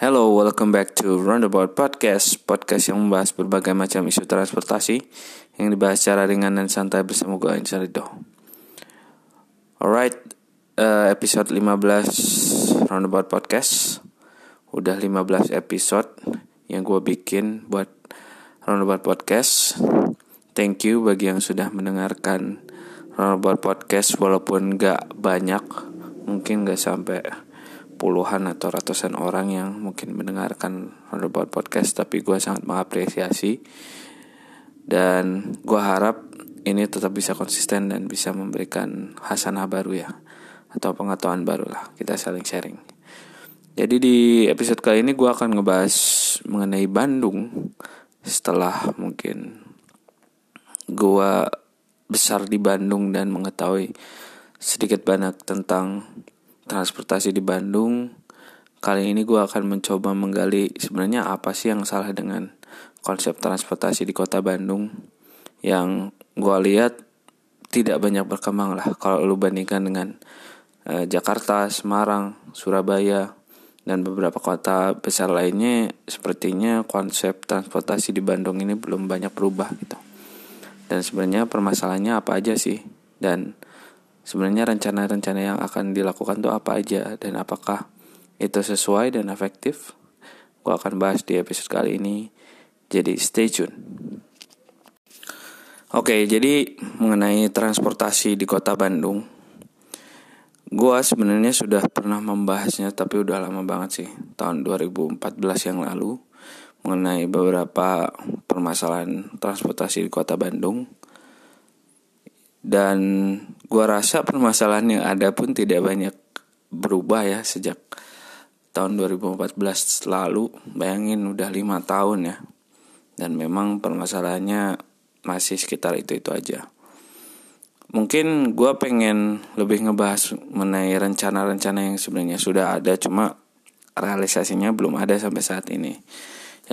Hello, welcome back to Roundabout Podcast Podcast yang membahas berbagai macam isu transportasi Yang dibahas secara ringan dan santai bersama gue Insya Ridho Alright, uh, episode 15 Roundabout Podcast. Udah 15 episode yang gue bikin buat Roundabout Podcast. Thank you bagi yang sudah mendengarkan Roundabout Podcast Walaupun gak banyak Mungkin gak sampai puluhan atau ratusan orang yang mungkin mendengarkan Roundabout Podcast tapi gue sangat mengapresiasi. Dan gue harap ini tetap bisa konsisten dan bisa memberikan hasanah baru ya atau pengetahuan baru lah kita saling sharing. Jadi di episode kali ini gue akan ngebahas mengenai Bandung setelah mungkin gue besar di Bandung dan mengetahui sedikit banyak tentang transportasi di Bandung. Kali ini gue akan mencoba menggali sebenarnya apa sih yang salah dengan konsep transportasi di kota Bandung yang gue lihat tidak banyak berkembang lah kalau lu bandingkan dengan eh, Jakarta, Semarang, Surabaya dan beberapa kota besar lainnya sepertinya konsep transportasi di Bandung ini belum banyak berubah gitu. Dan sebenarnya permasalahannya apa aja sih? Dan sebenarnya rencana-rencana yang akan dilakukan tuh apa aja dan apakah itu sesuai dan efektif? Gue akan bahas di episode kali ini. Jadi stay tune. Oke jadi mengenai transportasi di kota Bandung gue sebenarnya sudah pernah membahasnya tapi udah lama banget sih tahun 2014 yang lalu mengenai beberapa permasalahan transportasi di kota Bandung dan gua rasa permasalahan yang ada pun tidak banyak berubah ya sejak tahun 2014 lalu. Bayangin udah lima tahun ya. Dan memang permasalahannya masih sekitar itu itu aja. Mungkin gue pengen lebih ngebahas mengenai rencana-rencana yang sebenarnya sudah ada cuma realisasinya belum ada sampai saat ini.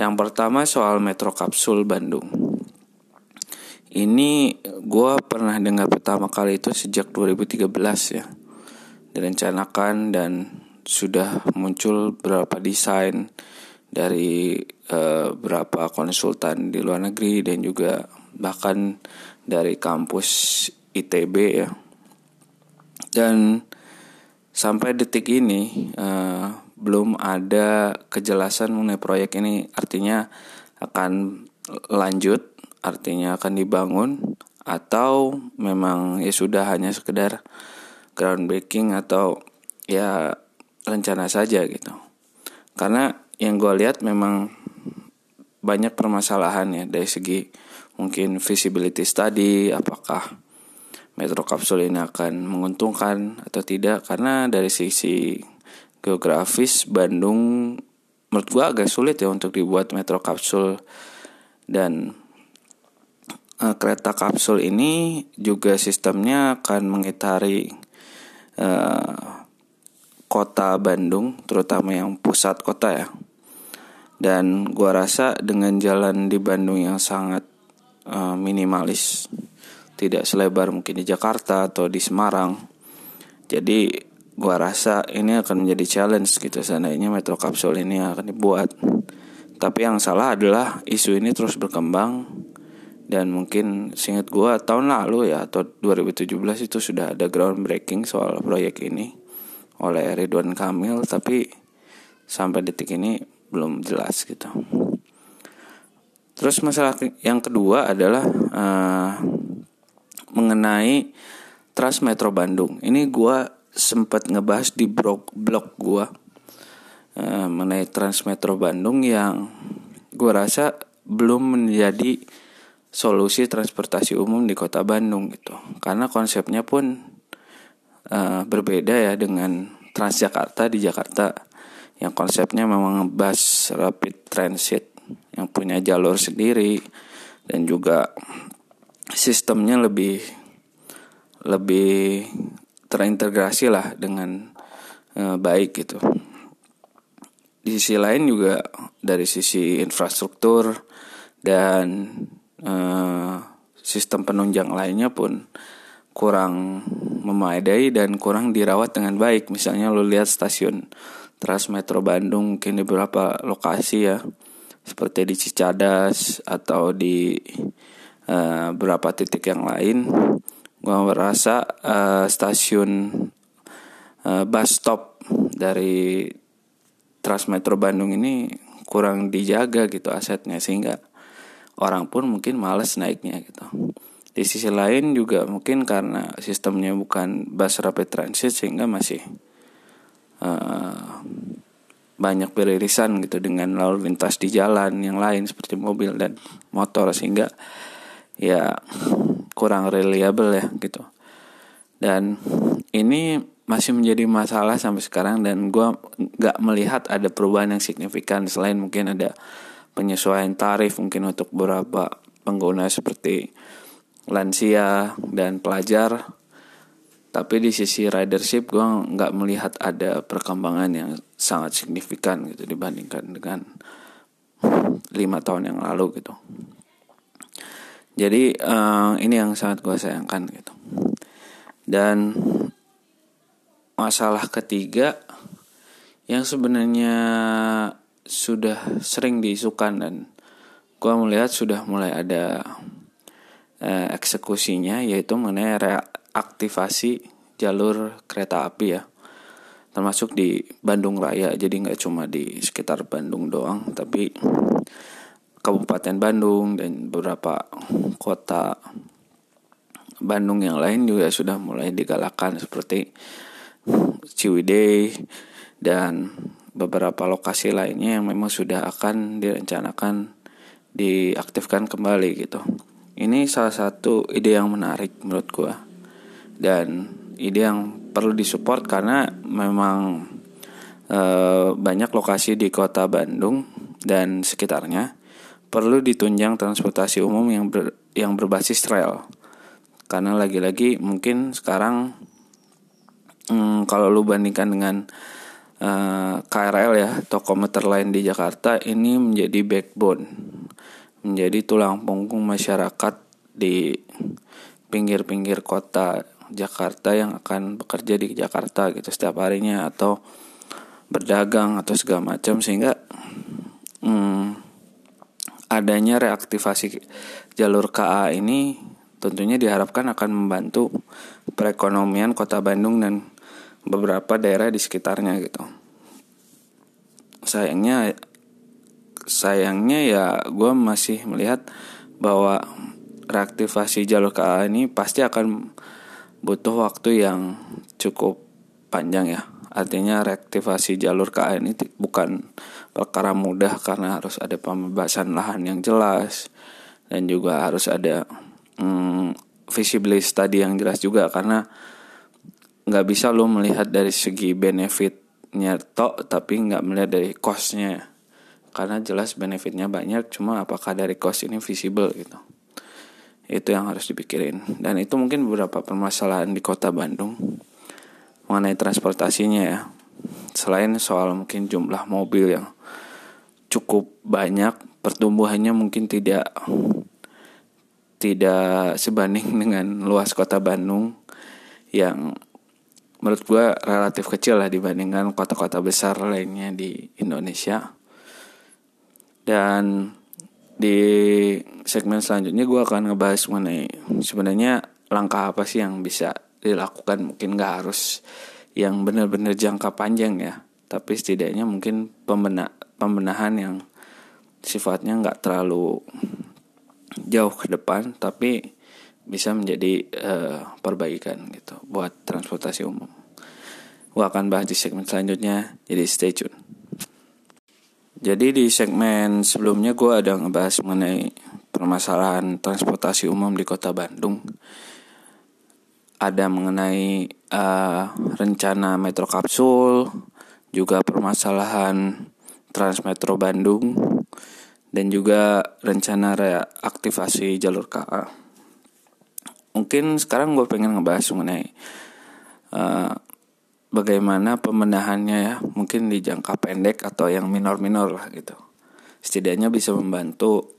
Yang pertama soal metro kapsul Bandung ini gue pernah dengar pertama kali itu sejak 2013 ya. Direncanakan dan sudah muncul beberapa desain dari uh, beberapa konsultan di luar negeri dan juga bahkan dari kampus ITB ya. Dan sampai detik ini uh, belum ada kejelasan mengenai proyek ini. Artinya akan lanjut artinya akan dibangun atau memang ya sudah hanya sekedar groundbreaking atau ya rencana saja gitu. Karena yang gue lihat memang banyak permasalahan ya dari segi mungkin visibility study apakah metro kapsul ini akan menguntungkan atau tidak karena dari sisi geografis Bandung menurut gue agak sulit ya untuk dibuat metro kapsul dan uh, kereta kapsul ini juga sistemnya akan mengitari uh, kota Bandung, terutama yang pusat kota ya. Dan gua rasa dengan jalan di Bandung yang sangat uh, minimalis, tidak selebar mungkin di Jakarta atau di Semarang. Jadi gua rasa ini akan menjadi challenge gitu seandainya metro kapsul ini akan dibuat. Tapi yang salah adalah isu ini terus berkembang dan mungkin singkat gue tahun lalu ya atau 2017 itu sudah ada groundbreaking soal proyek ini oleh Ridwan Kamil tapi sampai detik ini belum jelas gitu. Terus masalah yang kedua adalah uh, mengenai Trans Metro Bandung. Ini gue sempat ngebahas di blog blog gue uh, mengenai Trans Metro Bandung yang gue rasa belum menjadi solusi transportasi umum di kota Bandung gitu. Karena konsepnya pun uh, berbeda ya dengan Transjakarta di Jakarta yang konsepnya memang bus rapid transit yang punya jalur sendiri dan juga sistemnya lebih lebih terintegrasi lah dengan uh, baik gitu. Di sisi lain juga dari sisi infrastruktur dan Eh, sistem penunjang lainnya pun kurang memadai dan kurang dirawat dengan baik. Misalnya lo lihat stasiun Trans Metro Bandung mungkin di beberapa lokasi ya seperti di Cicadas atau di uh, beberapa titik yang lain gue merasa uh, stasiun uh, bus stop dari Trans Metro Bandung ini kurang dijaga gitu asetnya sehingga orang pun mungkin males naiknya gitu. Di sisi lain juga mungkin karena sistemnya bukan bus rapid transit sehingga masih uh, banyak beririsan gitu dengan lalu lintas di jalan yang lain seperti mobil dan motor sehingga ya kurang reliable ya gitu. Dan ini masih menjadi masalah sampai sekarang dan gue nggak melihat ada perubahan yang signifikan selain mungkin ada penyesuaian tarif mungkin untuk beberapa pengguna seperti lansia dan pelajar. Tapi di sisi ridership gue nggak melihat ada perkembangan yang sangat signifikan gitu dibandingkan dengan lima tahun yang lalu gitu. Jadi uh, ini yang sangat gue sayangkan gitu. Dan masalah ketiga yang sebenarnya sudah sering diisukan dan gue melihat sudah mulai ada eh, eksekusinya yaitu mengenai reaktivasi jalur kereta api ya. Termasuk di Bandung Raya jadi nggak cuma di sekitar Bandung doang tapi Kabupaten Bandung dan beberapa kota Bandung yang lain juga sudah mulai digalakan seperti Ciwidey dan beberapa lokasi lainnya yang memang sudah akan direncanakan diaktifkan kembali gitu. Ini salah satu ide yang menarik menurut gua dan ide yang perlu disupport karena memang e, banyak lokasi di kota Bandung dan sekitarnya perlu ditunjang transportasi umum yang ber, yang berbasis rel. Karena lagi-lagi mungkin sekarang hmm, kalau lu bandingkan dengan uh, eh, KRL ya atau komuter lain di Jakarta ini menjadi backbone menjadi tulang punggung masyarakat di pinggir-pinggir kota Jakarta yang akan bekerja di Jakarta gitu setiap harinya atau berdagang atau segala macam sehingga hmm, adanya reaktivasi jalur KA ini tentunya diharapkan akan membantu perekonomian kota Bandung dan beberapa daerah di sekitarnya gitu. Sayangnya sayangnya ya gue masih melihat bahwa reaktivasi jalur KA ini pasti akan butuh waktu yang cukup panjang ya. Artinya reaktivasi jalur KA ini bukan perkara mudah karena harus ada pembebasan lahan yang jelas dan juga harus ada hmm, visibility study yang jelas juga karena nggak bisa lo melihat dari segi benefitnya tok tapi nggak melihat dari costnya. Karena jelas benefitnya banyak cuma apakah dari cost ini visible gitu. Itu yang harus dipikirin. Dan itu mungkin beberapa permasalahan di kota Bandung mengenai transportasinya ya. Selain soal mungkin jumlah mobil yang cukup banyak pertumbuhannya mungkin tidak tidak sebanding dengan luas kota Bandung yang menurut gue relatif kecil lah dibandingkan kota-kota besar lainnya di Indonesia. Dan di segmen selanjutnya gue akan ngebahas mengenai sebenarnya langkah apa sih yang bisa dilakukan. Mungkin gak harus yang benar-benar jangka panjang ya tapi setidaknya mungkin pembena pembenahan yang sifatnya nggak terlalu jauh ke depan. Tapi bisa menjadi uh, perbaikan gitu buat transportasi umum. Gue akan bahas di segmen selanjutnya, jadi stay tune. Jadi di segmen sebelumnya gue ada ngebahas mengenai permasalahan transportasi umum di kota Bandung. Ada mengenai uh, rencana metro kapsul, juga permasalahan Transmetro Bandung, dan juga rencana reaktivasi jalur KA mungkin sekarang gue pengen ngebahas mengenai uh, bagaimana pemenahannya ya. Mungkin di jangka pendek atau yang minor-minor lah gitu. Setidaknya bisa membantu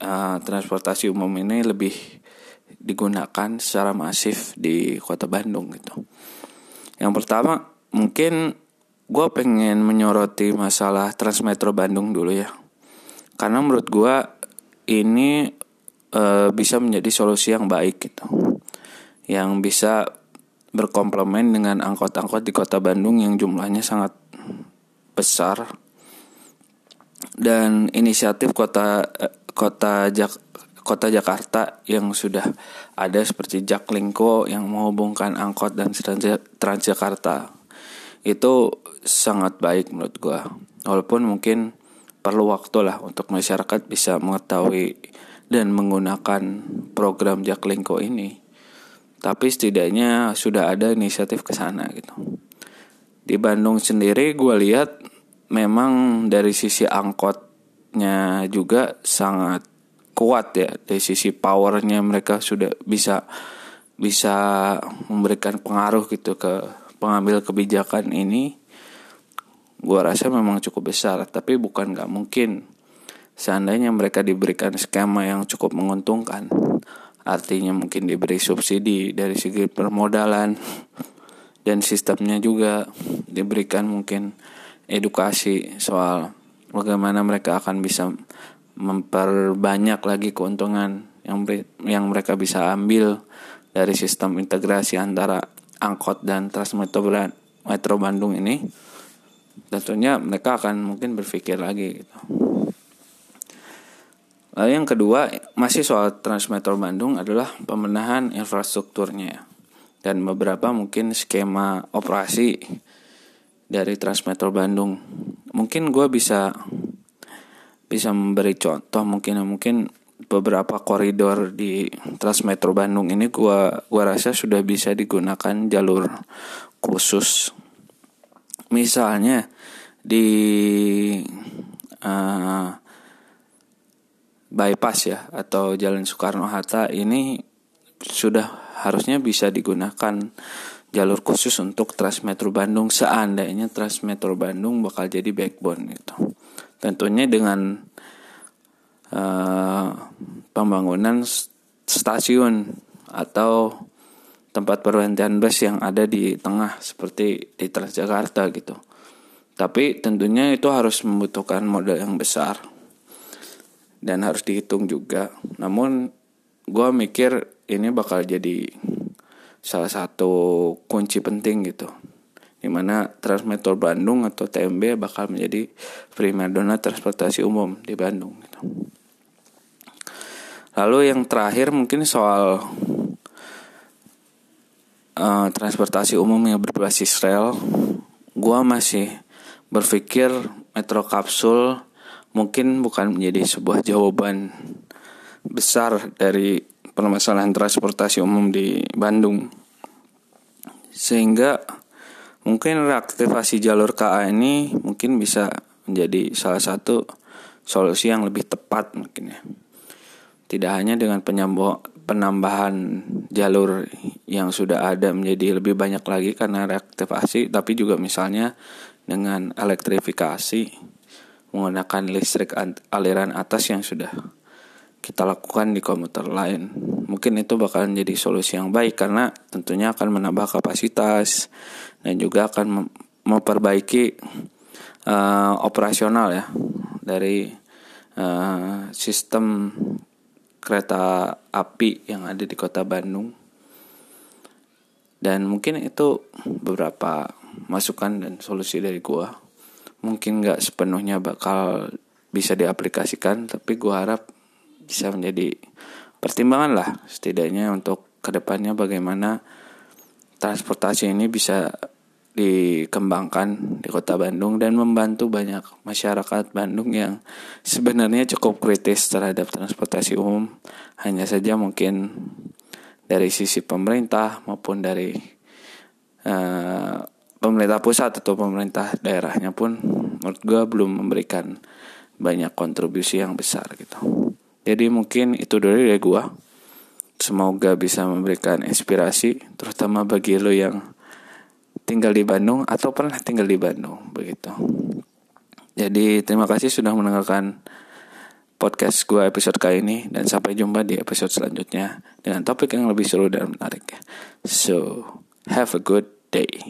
uh, transportasi umum ini lebih digunakan secara masif di kota Bandung gitu. Yang pertama mungkin gue pengen menyoroti masalah Transmetro Bandung dulu ya. Karena menurut gue ini e, bisa menjadi solusi yang baik gitu. Yang bisa berkomplement dengan angkot-angkot di kota Bandung yang jumlahnya sangat besar dan inisiatif kota eh, kota Jak kota Jakarta yang sudah ada seperti Jaklingko yang menghubungkan angkot dan Transjakarta itu sangat baik menurut gua walaupun mungkin perlu waktu lah untuk masyarakat bisa mengetahui dan menggunakan program Jaklingko ini tapi setidaknya sudah ada inisiatif ke sana gitu. Di Bandung sendiri gue lihat memang dari sisi angkotnya juga sangat kuat ya dari sisi powernya mereka sudah bisa bisa memberikan pengaruh gitu ke pengambil kebijakan ini. Gua rasa memang cukup besar tapi bukan nggak mungkin seandainya mereka diberikan skema yang cukup menguntungkan artinya mungkin diberi subsidi dari segi permodalan dan sistemnya juga diberikan mungkin edukasi soal bagaimana mereka akan bisa memperbanyak lagi keuntungan yang yang mereka bisa ambil dari sistem integrasi antara angkot dan Transmetro Metro Bandung ini tentunya mereka akan mungkin berpikir lagi gitu. Lalu yang kedua masih soal Transmetro Bandung adalah pemenahan infrastrukturnya dan beberapa mungkin skema operasi dari Transmetro Bandung. Mungkin gue bisa bisa memberi contoh mungkin mungkin beberapa koridor di Transmetro Bandung ini gua gua rasa sudah bisa digunakan jalur khusus. Misalnya di uh, bypass ya atau Jalan Soekarno Hatta ini sudah harusnya bisa digunakan jalur khusus untuk Transmetro Bandung seandainya Transmetro Bandung bakal jadi backbone gitu. Tentunya dengan uh, pembangunan stasiun atau tempat perhentian bus yang ada di tengah seperti di Transjakarta gitu. Tapi tentunya itu harus membutuhkan modal yang besar dan harus dihitung juga. Namun gue mikir ini bakal jadi salah satu kunci penting gitu di mana Transmetro Bandung atau TMB bakal menjadi primadona transportasi umum di Bandung. Gitu. Lalu yang terakhir mungkin soal uh, transportasi umum yang berbasis rel, gua masih berpikir metro kapsul mungkin bukan menjadi sebuah jawaban besar dari permasalahan transportasi umum di Bandung. Sehingga Mungkin reaktivasi jalur KA ini mungkin bisa menjadi salah satu solusi yang lebih tepat mungkin ya. Tidak hanya dengan penambahan jalur yang sudah ada menjadi lebih banyak lagi karena reaktivasi, tapi juga misalnya dengan elektrifikasi menggunakan listrik aliran atas yang sudah kita lakukan di komuter lain. Mungkin itu bakal menjadi solusi yang baik karena tentunya akan menambah kapasitas dan juga akan memperbaiki uh, operasional ya dari uh, sistem kereta api yang ada di kota Bandung dan mungkin itu beberapa masukan dan solusi dari gua mungkin nggak sepenuhnya bakal bisa diaplikasikan tapi gua harap bisa menjadi pertimbangan lah setidaknya untuk ke depannya bagaimana transportasi ini bisa dikembangkan di kota Bandung dan membantu banyak masyarakat Bandung yang sebenarnya cukup kritis terhadap transportasi umum. Hanya saja mungkin dari sisi pemerintah maupun dari uh, pemerintah pusat atau pemerintah daerahnya pun menurut gue belum memberikan banyak kontribusi yang besar gitu jadi mungkin itu dulu dari gue semoga bisa memberikan inspirasi terutama bagi lo yang tinggal di Bandung atau pernah tinggal di Bandung begitu. Jadi terima kasih sudah mendengarkan podcast gue episode kali ini dan sampai jumpa di episode selanjutnya dengan topik yang lebih seru dan menarik. So have a good day.